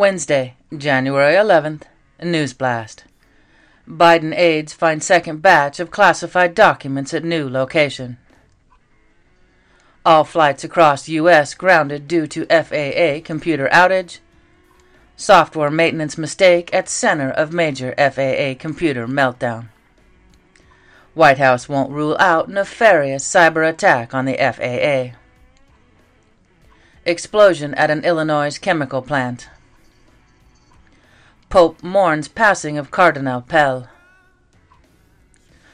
Wednesday, January 11th. News blast. Biden aides find second batch of classified documents at new location. All flights across U.S. grounded due to FAA computer outage. Software maintenance mistake at center of major FAA computer meltdown. White House won't rule out nefarious cyber attack on the FAA. Explosion at an Illinois chemical plant. Pope mourns passing of Cardinal Pell.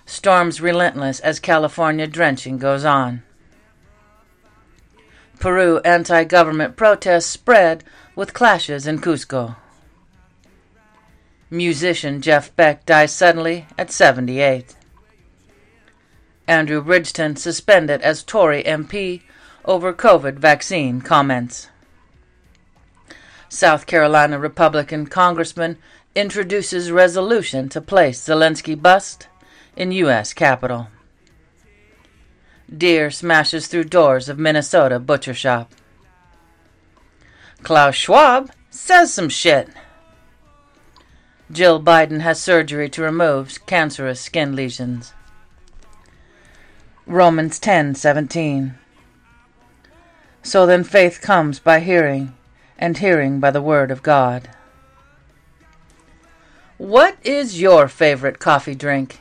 Storms relentless as California drenching goes on. Peru anti government protests spread with clashes in Cusco. Musician Jeff Beck dies suddenly at 78. Andrew Bridgen suspended as Tory MP over COVID vaccine comments. South Carolina Republican congressman introduces resolution to place Zelensky bust in U.S. Capitol. Deer smashes through doors of Minnesota butcher shop. Klaus Schwab says some shit. Jill Biden has surgery to remove cancerous skin lesions. Romans 10:17 So then faith comes by hearing and hearing by the word of God. What is your favorite coffee drink?